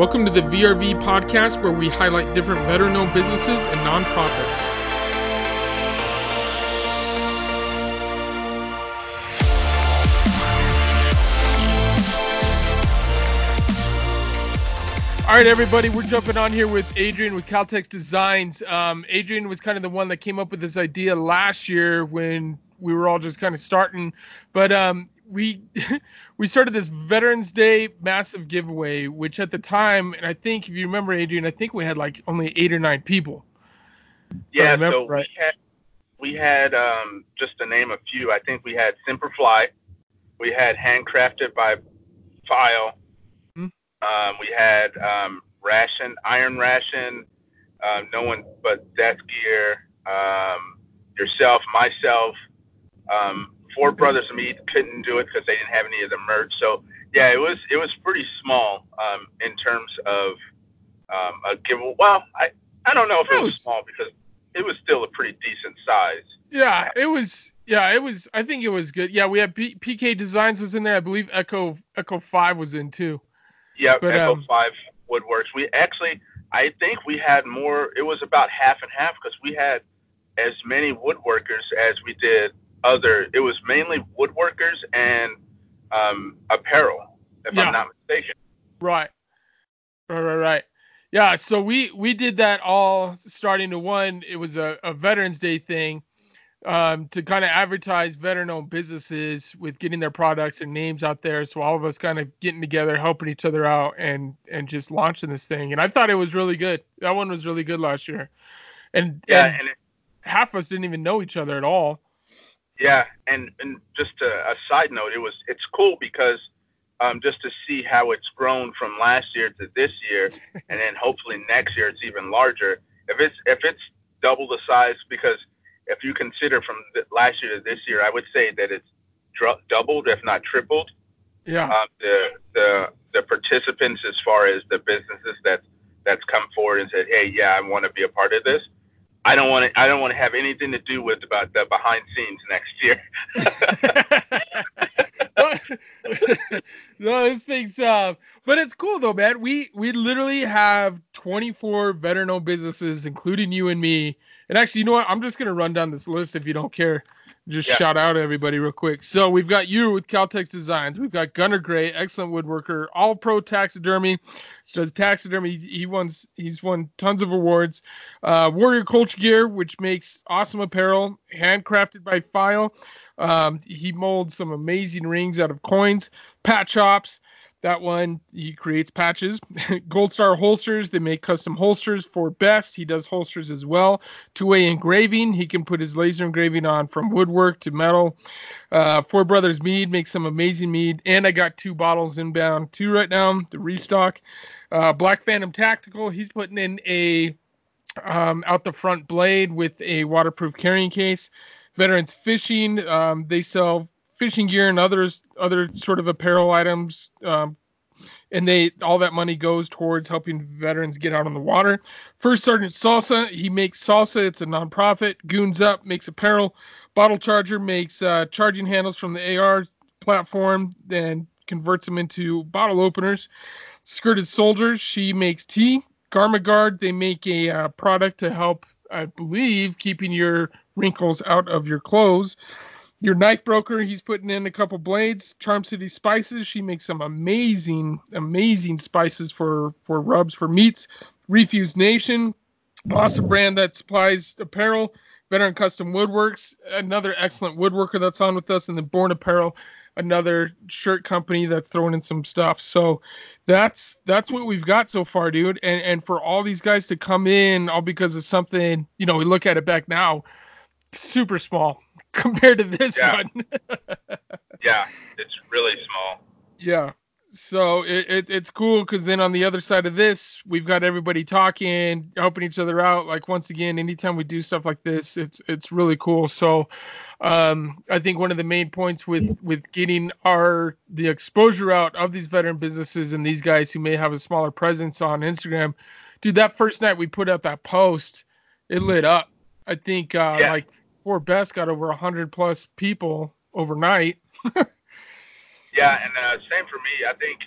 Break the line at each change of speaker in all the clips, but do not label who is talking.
Welcome to the VRV podcast, where we highlight different veteran owned businesses and nonprofits. All right, everybody, we're jumping on here with Adrian with Caltex Designs. Um, Adrian was kind of the one that came up with this idea last year when we were all just kind of starting. But um, we we started this Veterans Day massive giveaway, which at the time, and I think if you remember, Adrian, I think we had like only eight or nine people.
Yeah, so right. we had we had um, just to name a few. I think we had Simperfly, we had Handcrafted by File, mm-hmm. um, we had um, Ration Iron Ration, um, no one but Death Gear, um, yourself, myself. Um, Four Brothers Mead couldn't do it because they didn't have any of the merch. So yeah, it was it was pretty small um, in terms of um, a give. Well, I I don't know if it, was small because it was still a pretty decent size.
Yeah, it was. Yeah, it was. I think it was good. Yeah, we had P- PK Designs was in there. I believe Echo Echo Five was in too.
Yeah, but, Echo um, Five Woodworks. We actually, I think we had more. It was about half and half because we had as many woodworkers as we did other. It was mainly woodworkers and um, apparel, if yeah. I'm not mistaken.
Right. Right. Right. Right. Yeah. So we we did that all starting to one. It was a, a Veterans Day thing um, to kind of advertise veteran-owned businesses with getting their products and names out there. So all of us kind of getting together, helping each other out, and and just launching this thing. And I thought it was really good. That one was really good last year. And yeah, and, and it, half of us didn't even know each other at all.
Yeah, and and just a, a side note, it was it's cool because um, just to see how it's grown from last year to this year, and then hopefully next year it's even larger. If it's if it's double the size, because if you consider from last year to this year, I would say that it's dr- doubled, if not tripled.
Yeah. Um,
the the the participants, as far as the businesses that that's come forward and said, hey, yeah, I want to be a part of this. I don't want to. I don't want to have anything to do with about the behind scenes next year.
no, this thing's uh, but it's cool though, man. We we literally have 24 veteran-owned businesses, including you and me. And actually, you know what? I'm just gonna run down this list if you don't care just yeah. shout out everybody real quick. So we've got you with Caltex Designs. We've got Gunner Gray, excellent woodworker, all pro taxidermy. Does taxidermy. He wons. He's won tons of awards. Uh, Warrior Culture Gear, which makes awesome apparel, handcrafted by File. Um, he molds some amazing rings out of coins. Pat Chops. That one, he creates patches. Gold Star Holsters, they make custom holsters for Best. He does holsters as well. Two way engraving, he can put his laser engraving on from woodwork to metal. Uh, Four Brothers Mead makes some amazing mead. And I got two bottles inbound, two right now, the restock. Uh, Black Phantom Tactical, he's putting in a um, out the front blade with a waterproof carrying case. Veterans Fishing, um, they sell fishing gear and others other sort of apparel items um, and they all that money goes towards helping veterans get out on the water. First sergeant salsa he makes salsa. It's a nonprofit. Goons up makes apparel. Bottle charger makes uh, charging handles from the ar platform then converts them into bottle openers. Skirted soldiers she makes tea. Garment guard they make a uh, product to help i believe keeping your wrinkles out of your clothes your knife broker, he's putting in a couple blades. Charm City Spices, she makes some amazing, amazing spices for for rubs for meats. Refuse Nation, awesome brand that supplies apparel. Veteran Custom Woodworks, another excellent woodworker that's on with us, and then Born Apparel, another shirt company that's throwing in some stuff. So that's that's what we've got so far, dude. And and for all these guys to come in all because of something, you know, we look at it back now, super small compared to this
yeah.
one.
yeah, it's really small.
Yeah. So it, it it's cool because then on the other side of this, we've got everybody talking, helping each other out. Like once again, anytime we do stuff like this, it's it's really cool. So um, I think one of the main points with with getting our the exposure out of these veteran businesses and these guys who may have a smaller presence on Instagram, dude. That first night we put out that post, it lit up. I think uh, yeah. like Four Best got over hundred plus people overnight.
yeah, and uh, same for me. I think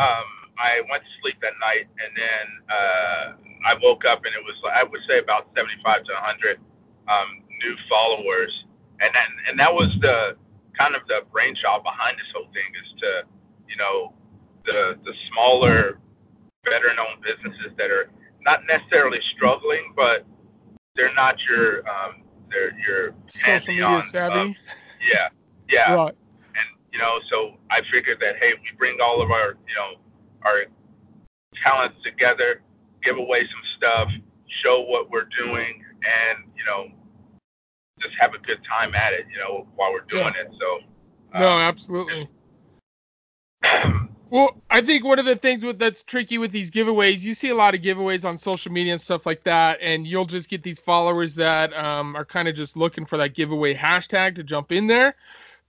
um, I went to sleep that night, and then uh, I woke up, and it was I would say about 75 to 100 um, new followers, and then and that was the kind of the brainchild behind this whole thing is to, you know, the the smaller, better known businesses that are not necessarily struggling, but they're not your um, they're your
social media savvy.
yeah, yeah. Right. And you know, so I figured that hey, we bring all of our you know our talents together, give away some stuff, show what we're doing, and you know, just have a good time at it. You know, while we're doing yeah. it. So.
Um, no, absolutely. Well, I think one of the things with that's tricky with these giveaways, you see a lot of giveaways on social media and stuff like that, and you'll just get these followers that um, are kind of just looking for that giveaway hashtag to jump in there.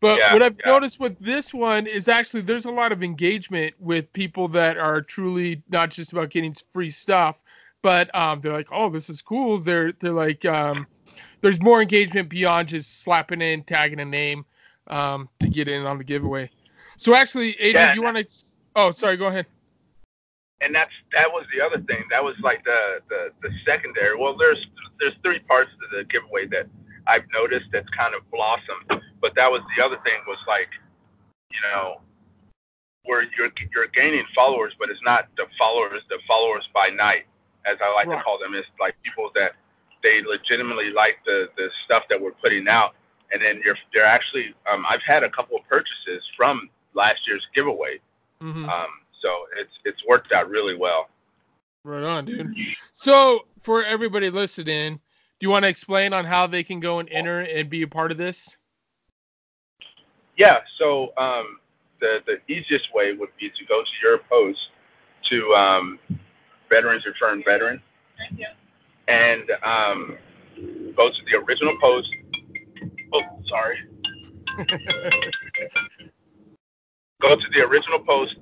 But yeah, what I've yeah. noticed with this one is actually there's a lot of engagement with people that are truly not just about getting free stuff, but um, they're like, "Oh, this is cool." They're they're like, um, there's more engagement beyond just slapping in, tagging a name um, to get in on the giveaway. So actually, Adrian, yeah, you want to? Oh, sorry. Go ahead.
And that's that was the other thing. That was like the the, the secondary. Well, there's there's three parts to the giveaway that I've noticed that's kind of blossomed. But that was the other thing was like, you know, where you're you're gaining followers, but it's not the followers the followers by night, as I like right. to call them. It's like people that they legitimately like the the stuff that we're putting out, and then you're they're actually. Um, I've had a couple of purchases from last year's giveaway. Mm-hmm. Um, so it's it's worked out really well.
Right on, dude. So for everybody listening, do you want to explain on how they can go and enter and be a part of this?
Yeah. So um, the the easiest way would be to go to your post to um, Veterans Referring Veteran. Thank you. And um, go to the original post. Oh, sorry. go to the original post,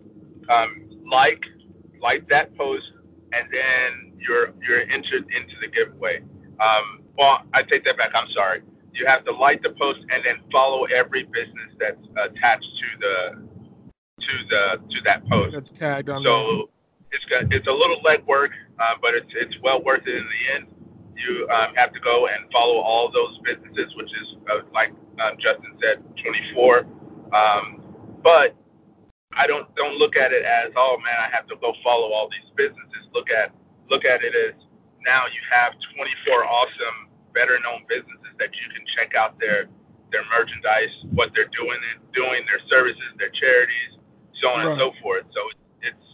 um, like like that post, and then you're you're entered into the giveaway. Um, well, I take that back. I'm sorry. You have to like the post and then follow every business that's attached to the to the to that post.
That's tagged on.
So it's got, it's a little legwork, uh, but it's it's well worth it in the end. You um, have to go and follow all those businesses, which is uh, like um, Justin said, 24. Um, but I don't don't look at it as oh man I have to go follow all these businesses. Look at look at it as now you have 24 awesome, better known businesses that you can check out their their merchandise, what they're doing doing, their services, their charities, so on right. and so forth. So it's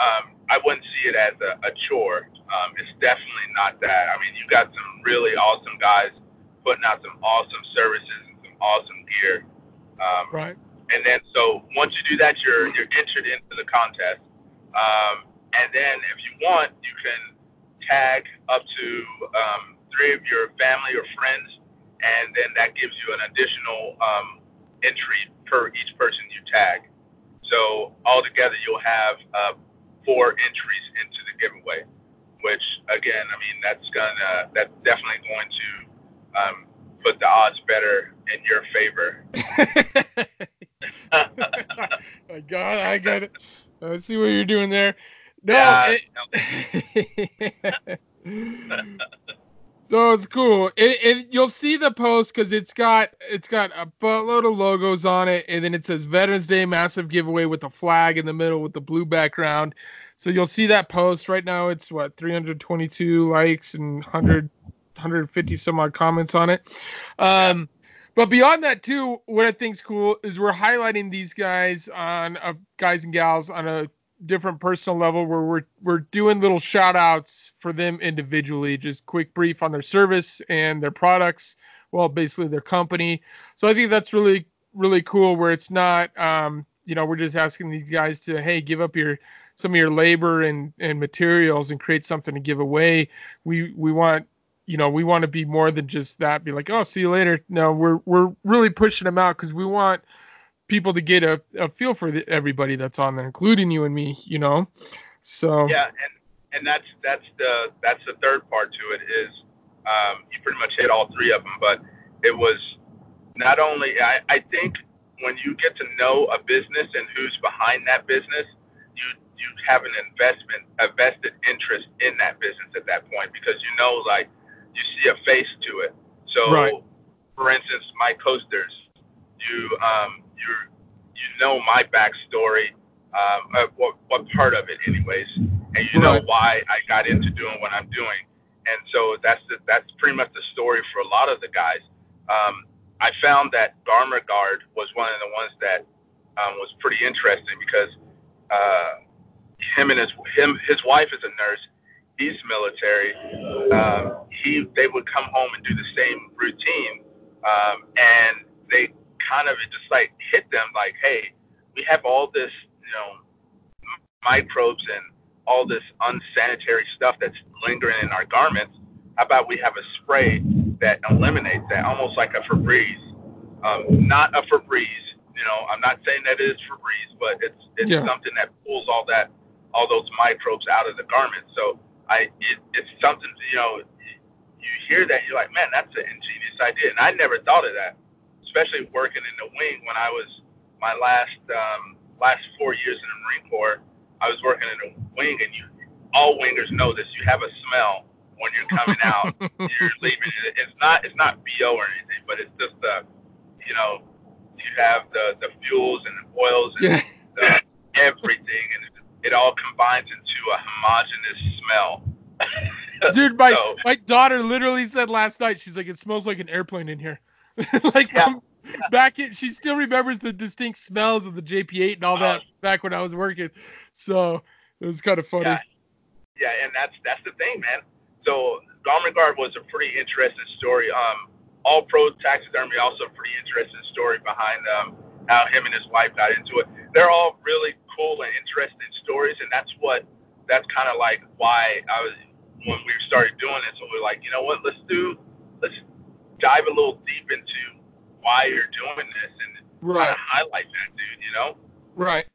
um, I wouldn't see it as a, a chore. Um, it's definitely not that. I mean, you got some really awesome guys putting out some awesome services and some awesome gear. Um,
right
and then so once you do that, you're you're entered into the contest. Um, and then if you want, you can tag up to um, three of your family or friends, and then that gives you an additional um, entry per each person you tag. So altogether, you'll have uh, four entries into the giveaway. Which again, I mean, that's gonna that's definitely going to um, put the odds better in your favor.
I got I got it. I see what you're doing there. No, yeah, it, no, it's cool. It, it, you'll see the post because it's got it's got a buttload of logos on it, and then it says Veterans Day massive giveaway with a flag in the middle with the blue background. So you'll see that post right now. It's what 322 likes and 100 150 some odd comments on it. Um, but beyond that, too, what I think's cool is we're highlighting these guys on uh, guys and gals on a different personal level where we're we're doing little shout outs for them individually, just quick brief on their service and their products. Well, basically their company. So I think that's really really cool. Where it's not, um, you know, we're just asking these guys to hey, give up your some of your labor and and materials and create something to give away. We we want you know, we want to be more than just that. Be like, oh, see you later. No, we're we're really pushing them out because we want people to get a, a feel for the, everybody that's on there, including you and me. You know, so
yeah, and and that's that's the that's the third part to it is um, you pretty much hit all three of them, but it was not only I, I think when you get to know a business and who's behind that business, you you have an investment, a vested interest in that business at that point because you know, like, you see a face to it. So, right. for instance, my posters, you um, you you know my backstory, um, uh, what what part of it, anyways, and you know why I got into doing what I'm doing, and so that's the, that's pretty much the story for a lot of the guys. Um, I found that GarmaGuard was one of the ones that um, was pretty interesting because uh, him and his him his wife is a nurse. He's military. Um, he they would come home and do the same routine, um, and they kind of just like hit them like, hey, we have all this you know microbes and all this unsanitary stuff that's lingering in our garments. How about we have a spray that eliminates that, almost like a Febreze, um, not a Febreze. You know, I'm not saying that it is Febreze, but it's it's yeah. something that pulls all that all those microbes out of the garment. So I it, it's something you know you hear that you're like, man, that's an ingenious idea, and I never thought of that, especially working in the wing when I was my last um, last four years in the Marine Corps. I was working in a wing, and you all wingers know this. You have a smell when you're coming out, you're leaving. It's not it's not bo or anything, but it's just the you know you have the the fuels and the oils and yeah. the, everything, and it, all combines into a homogenous smell.
Dude, my so, my daughter literally said last night, she's like, it smells like an airplane in here. like yeah, yeah. back in, she still remembers the distinct smells of the JP8 and all that uh, back when I was working. So it was kind of funny.
Yeah. yeah, and that's that's the thing, man so GarmaGuard was a pretty interesting story. Um, All Pro Taxidermy also a pretty interesting story behind um, how him and his wife got into it. They're all really cool and interesting stories, and that's what that's kind of like why I was when we started doing this. So we are like, you know what, let's do let's dive a little deep into why you're doing this and right. kind of highlight that dude, you know?
Right.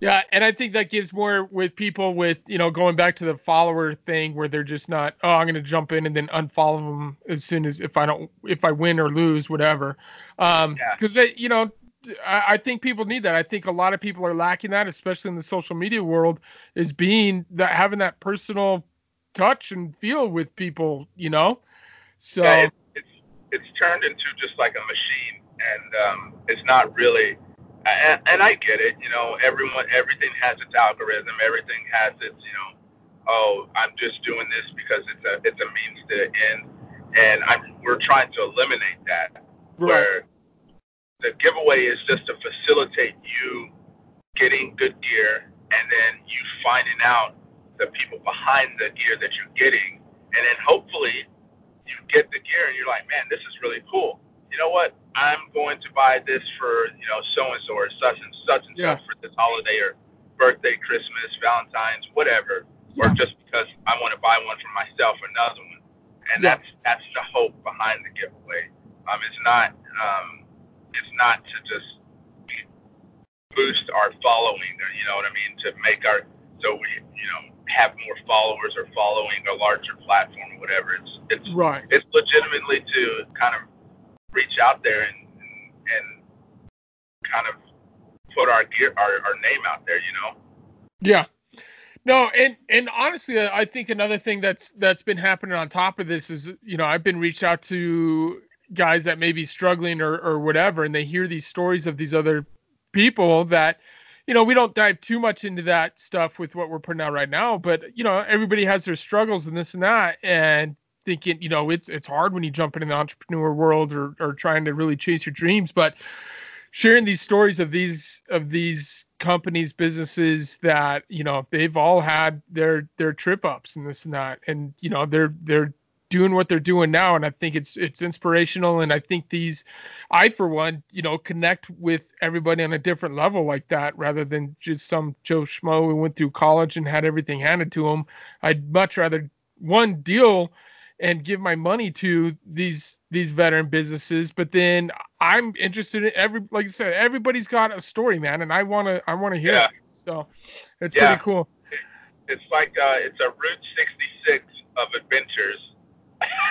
Yeah, and I think that gives more with people with you know going back to the follower thing where they're just not oh I'm going to jump in and then unfollow them as soon as if I don't if I win or lose whatever, because um, yeah. they you know I, I, think people need that. I think a lot of people are lacking that, especially in the social media world, is being that having that personal touch and feel with people. You know, so
yeah, it, it's it's turned into just like a machine, and um, it's not really and, and I get it. You know, everyone, everything has its algorithm. Everything has its, you know, oh, I'm just doing this because it's a it's a means to end, and I'm we're trying to eliminate that. Right. Where the giveaway is just to facilitate you getting good gear, and then you finding out the people behind the gear that you're getting, and then hopefully you get the gear and you're like, man, this is really cool. You know what? I'm going to buy this for you know so and so or such and such and yeah. such for this holiday or birthday, Christmas, Valentine's, whatever, yeah. or just because I want to buy one for myself, another one, and yeah. that's that's the hope behind the giveaway. Um, it's not um, it's not to just boost our following, you know what I mean, to make our so we you know have more followers or following a larger platform or whatever. It's it's
right.
It's legitimately to kind of reach out there and and kind of put our gear our, our name out there, you know.
Yeah. No, and and honestly, I think another thing that's that's been happening on top of this is, you know, I've been reached out to guys that may be struggling or or whatever, and they hear these stories of these other people that, you know, we don't dive too much into that stuff with what we're putting out right now, but you know, everybody has their struggles and this and that, and thinking, you know, it's it's hard when you jump into the entrepreneur world or or trying to really chase your dreams, but sharing these stories of these of these companies businesses that you know they've all had their their trip ups and this and that and you know they're they're doing what they're doing now and i think it's it's inspirational and i think these i for one you know connect with everybody on a different level like that rather than just some joe schmo who went through college and had everything handed to him i'd much rather one deal and give my money to these these veteran businesses but then i'm interested in every like i said everybody's got a story man and i want to i want to hear yeah. it so it's yeah. pretty cool
it's like uh it's a route 66 of adventures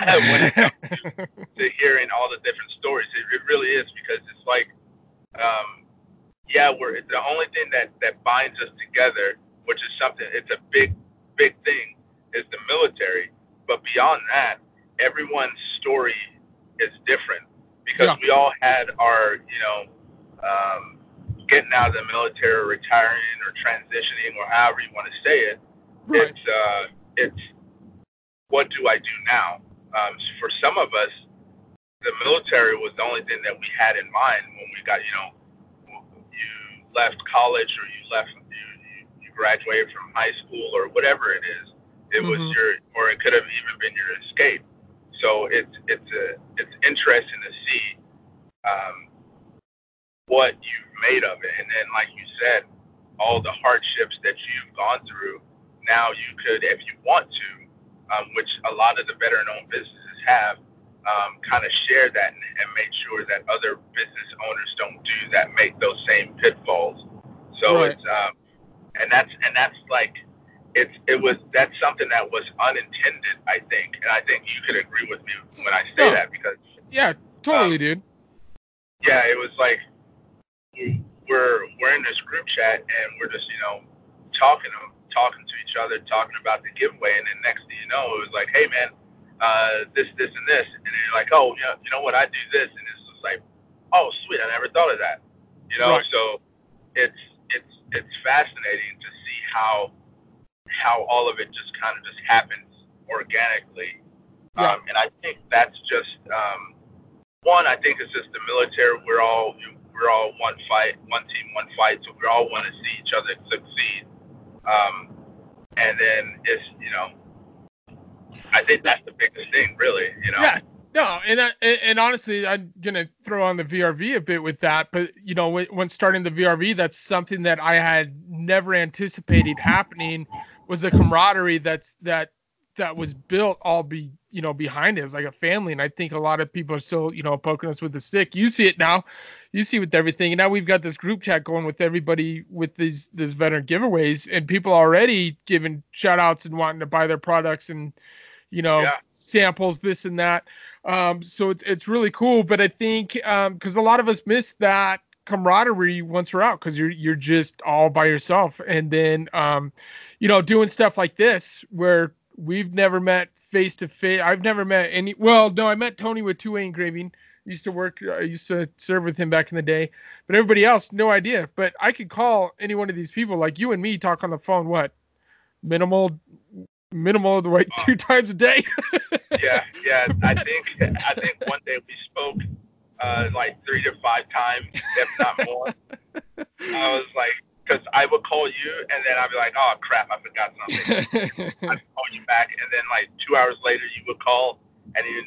when it comes to, to, hearing all the different stories it, it really is because it's like um yeah, we're the only thing that that binds us together, which is something. It's a big, big thing, is the military. But beyond that, everyone's story is different because yeah. we all had our, you know, um, getting out of the military, or retiring, or transitioning, or however you want to say it. Right. It's uh, it's what do I do now? Um, for some of us, the military was the only thing that we had in mind when we got, you know, you left college or you left, you, you graduated from high school or whatever it is. It mm-hmm. was your, or it could have even been your escape. So it's it's a it's interesting to see um, what you've made of it, and then like you said, all the hardships that you've gone through. Now you could, if you want to, um, which a lot of the veteran-owned businesses have, um, kind of share that and, and, make sure that other business owners don't do that, make those same pitfalls. So right. it's um, and that's and that's like it's it was that's something that was unintended, I think, and I think you could agree with me when I say that because
yeah, totally, um, dude.
Yeah, it was like we're we're in this group chat and we're just you know talking talking to each other, talking about the giveaway, and then next thing you know, it was like, hey man, uh, this this and this, and then you're like, oh, you know, you know what, I do this, and it's just like, oh sweet, I never thought of that, you know. Right. So it's it's it's fascinating to see how how all of it just kind of just happens organically. Yeah. Um, and I think that's just um, one. I think it's just the military. We're all we're all one fight, one team, one fight. So we all want to see each other succeed. Um, and then it's you know, I think that's the biggest thing, really. You know.
Yeah. No, and that, and honestly, I'm gonna throw on the VRV a bit with that. But you know, when starting the VRV, that's something that I had never anticipated happening was the camaraderie that's that that was built all be you know behind it like a family and i think a lot of people are still you know poking us with the stick you see it now you see with everything. And now we've got this group chat going with everybody with these these veteran giveaways and people already giving shout outs and wanting to buy their products and you know yeah. samples this and that. Um so it's it's really cool but i think um because a lot of us miss that camaraderie once we're out because you're you're just all by yourself. And then um you know doing stuff like this where we've never met face to face i've never met any well no i met tony with two-way engraving used to work i used to serve with him back in the day but everybody else no idea but i could call any one of these people like you and me talk on the phone what minimal minimal the like two times a day
yeah yeah i think i think one day we spoke uh, like three to five times, if not more. I was like, because I would call you, and then I'd be like, oh crap, I forgot something. I'd call you back, and then like two hours later, you would call, and even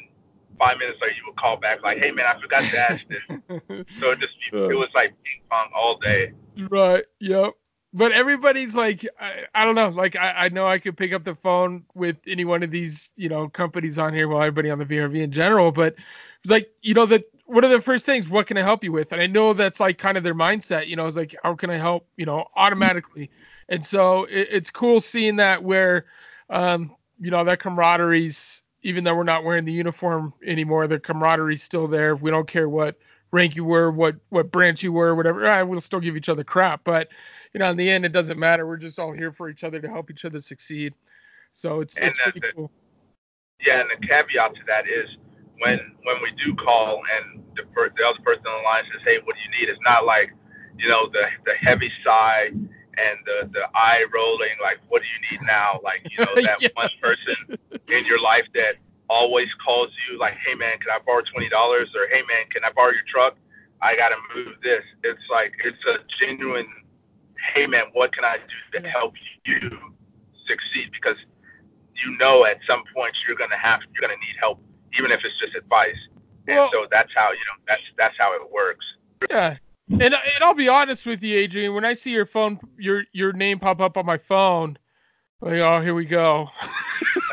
five minutes later, you would call back like, hey man, I forgot to ask this. so it just it was like ping pong all day.
Right. Yep. But everybody's like, I, I don't know. Like, I, I know I could pick up the phone with any one of these, you know, companies on here. Well, everybody on the VRV in general. But it's like, you know, that one of the first things, what can I help you with? And I know that's like kind of their mindset, you know, it's like, how can I help, you know, automatically. And so it, it's cool seeing that where, um, you know, that camaraderie's, even though we're not wearing the uniform anymore, the camaraderie's still there. We don't care what rank you were, what, what branch you were, whatever. Ah, I will still give each other crap, but you know, in the end, it doesn't matter. We're just all here for each other to help each other succeed. So it's, and it's pretty
the,
cool.
Yeah. And the caveat to that is, when when we do call and the, the other person on the line says, "Hey, what do you need?" It's not like you know the the heavy sigh and the the eye rolling like, "What do you need now?" Like you know that yeah. one person in your life that always calls you like, "Hey man, can I borrow twenty dollars?" or "Hey man, can I borrow your truck? I gotta move this." It's like it's a genuine, "Hey man, what can I do to help you succeed?" Because you know at some point you're gonna have you're gonna need help even if it's just advice. And well, so that's how you know that's that's how it works.
Yeah. And, and I'll be honest with you, Adrian. When I see your phone, your your name pop up on my phone, like, oh, here we go.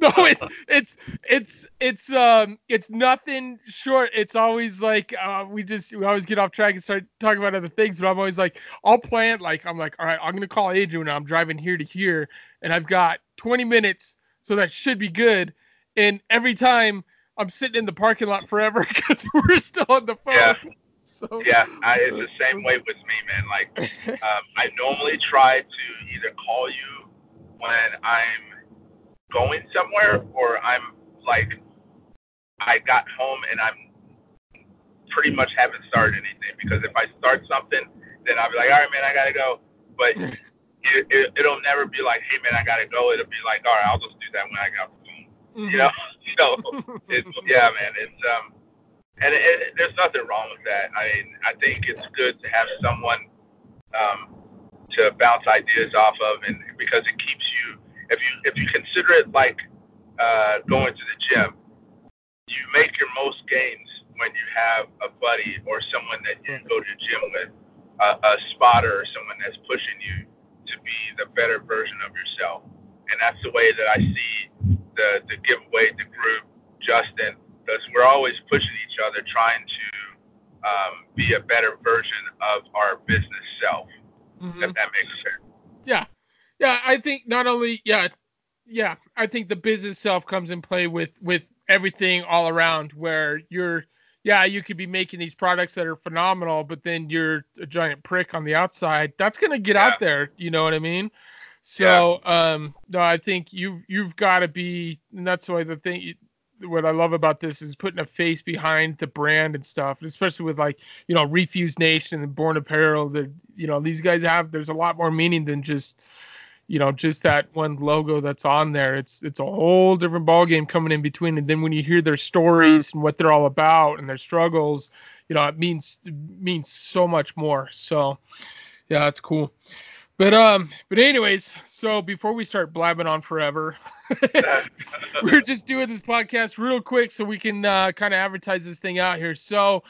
no, it's it's it's it's um it's nothing short. It's always like uh, we just we always get off track and start talking about other things. But I'm always like, I'll plan like I'm like, all right, I'm gonna call Adrian. I'm driving here to here, and I've got 20 minutes, so that should be good and every time I'm sitting in the parking lot forever because we're still on the phone. Yeah. So
yeah, I, it's the same way with me, man. Like, um, I normally try to either call you when I'm going somewhere or I'm like, I got home and I'm pretty much haven't started anything because if I start something, then I'll be like, all right, man, I gotta go. But it, it, it'll never be like, hey, man, I gotta go. It'll be like, all right, I'll just do that when I get off the phone. Mm-hmm. You know, so it's yeah, man. It's um, and it, it, there's nothing wrong with that. I mean, I think it's good to have someone um, to bounce ideas off of, and because it keeps you. If you if you consider it like uh, going to the gym, you make your most gains when you have a buddy or someone that you go to the gym with, a, a spotter or someone that's pushing you to be the better version of yourself. And that's the way that I see the the giveaway, the group, Justin, because we're always pushing other, trying to um, be a better version of our business self. Mm-hmm. If that makes sense.
Yeah, yeah. I think not only yeah, yeah. I think the business self comes in play with with everything all around, where you're yeah, you could be making these products that are phenomenal, but then you're a giant prick on the outside. That's gonna get yeah. out there. You know what I mean? So, yeah. um, no, I think you've you've got to be, and that's why the thing what I love about this is putting a face behind the brand and stuff, especially with like you know Refuse Nation and Born Apparel. That you know these guys have. There's a lot more meaning than just you know just that one logo that's on there. It's it's a whole different ball game coming in between. And then when you hear their stories mm. and what they're all about and their struggles, you know it means it means so much more. So yeah, that's cool. But um, but anyways, so before we start blabbing on forever, we're just doing this podcast real quick so we can uh, kind of advertise this thing out here. So,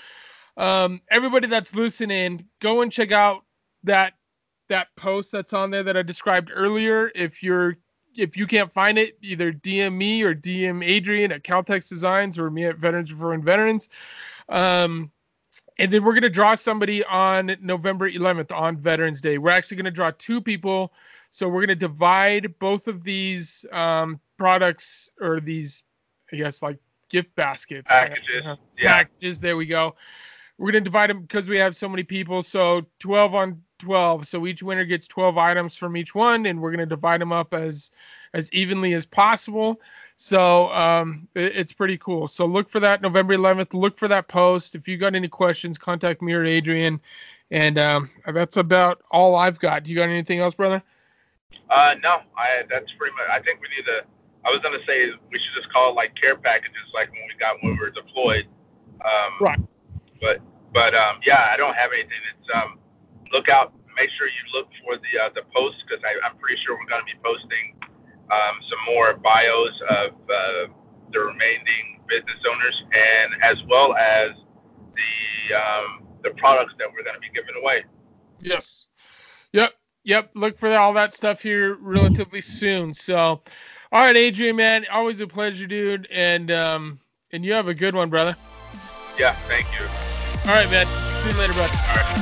um, everybody that's listening, go and check out that that post that's on there that I described earlier. If you're if you can't find it, either DM me or DM Adrian at Caltex Designs or me at Veterans Referring Veterans. Um, and then we're going to draw somebody on November 11th on Veterans Day. We're actually going to draw two people. So we're going to divide both of these um, products or these, I guess, like gift baskets.
Packages. Uh,
yeah. Packages. There we go. We're going to divide them because we have so many people. So 12 on 12. So each winner gets 12 items from each one, and we're going to divide them up as as evenly as possible. So um, it, it's pretty cool. So look for that November 11th. Look for that post. If you got any questions, contact me or Adrian. And um, that's about all I've got. Do you got anything else, brother?
Uh, no, I that's pretty much. I think we need to. I was gonna say we should just call it like care packages, like when we got when we were deployed. Um,
right.
But but um, yeah, I don't have anything. It's um, look out. Make sure you look for the uh, the posts because I'm pretty sure we're gonna be posting um, some more bios of uh, the remaining business owners, and as well as the um, the products that we're going to be giving away.
Yes. Yep. Yep. Look for all that stuff here relatively soon. So, all right, Adrian, man, always a pleasure, dude, and um, and you have a good one, brother.
Yeah. Thank you.
All right, man. See you later, bud. All right.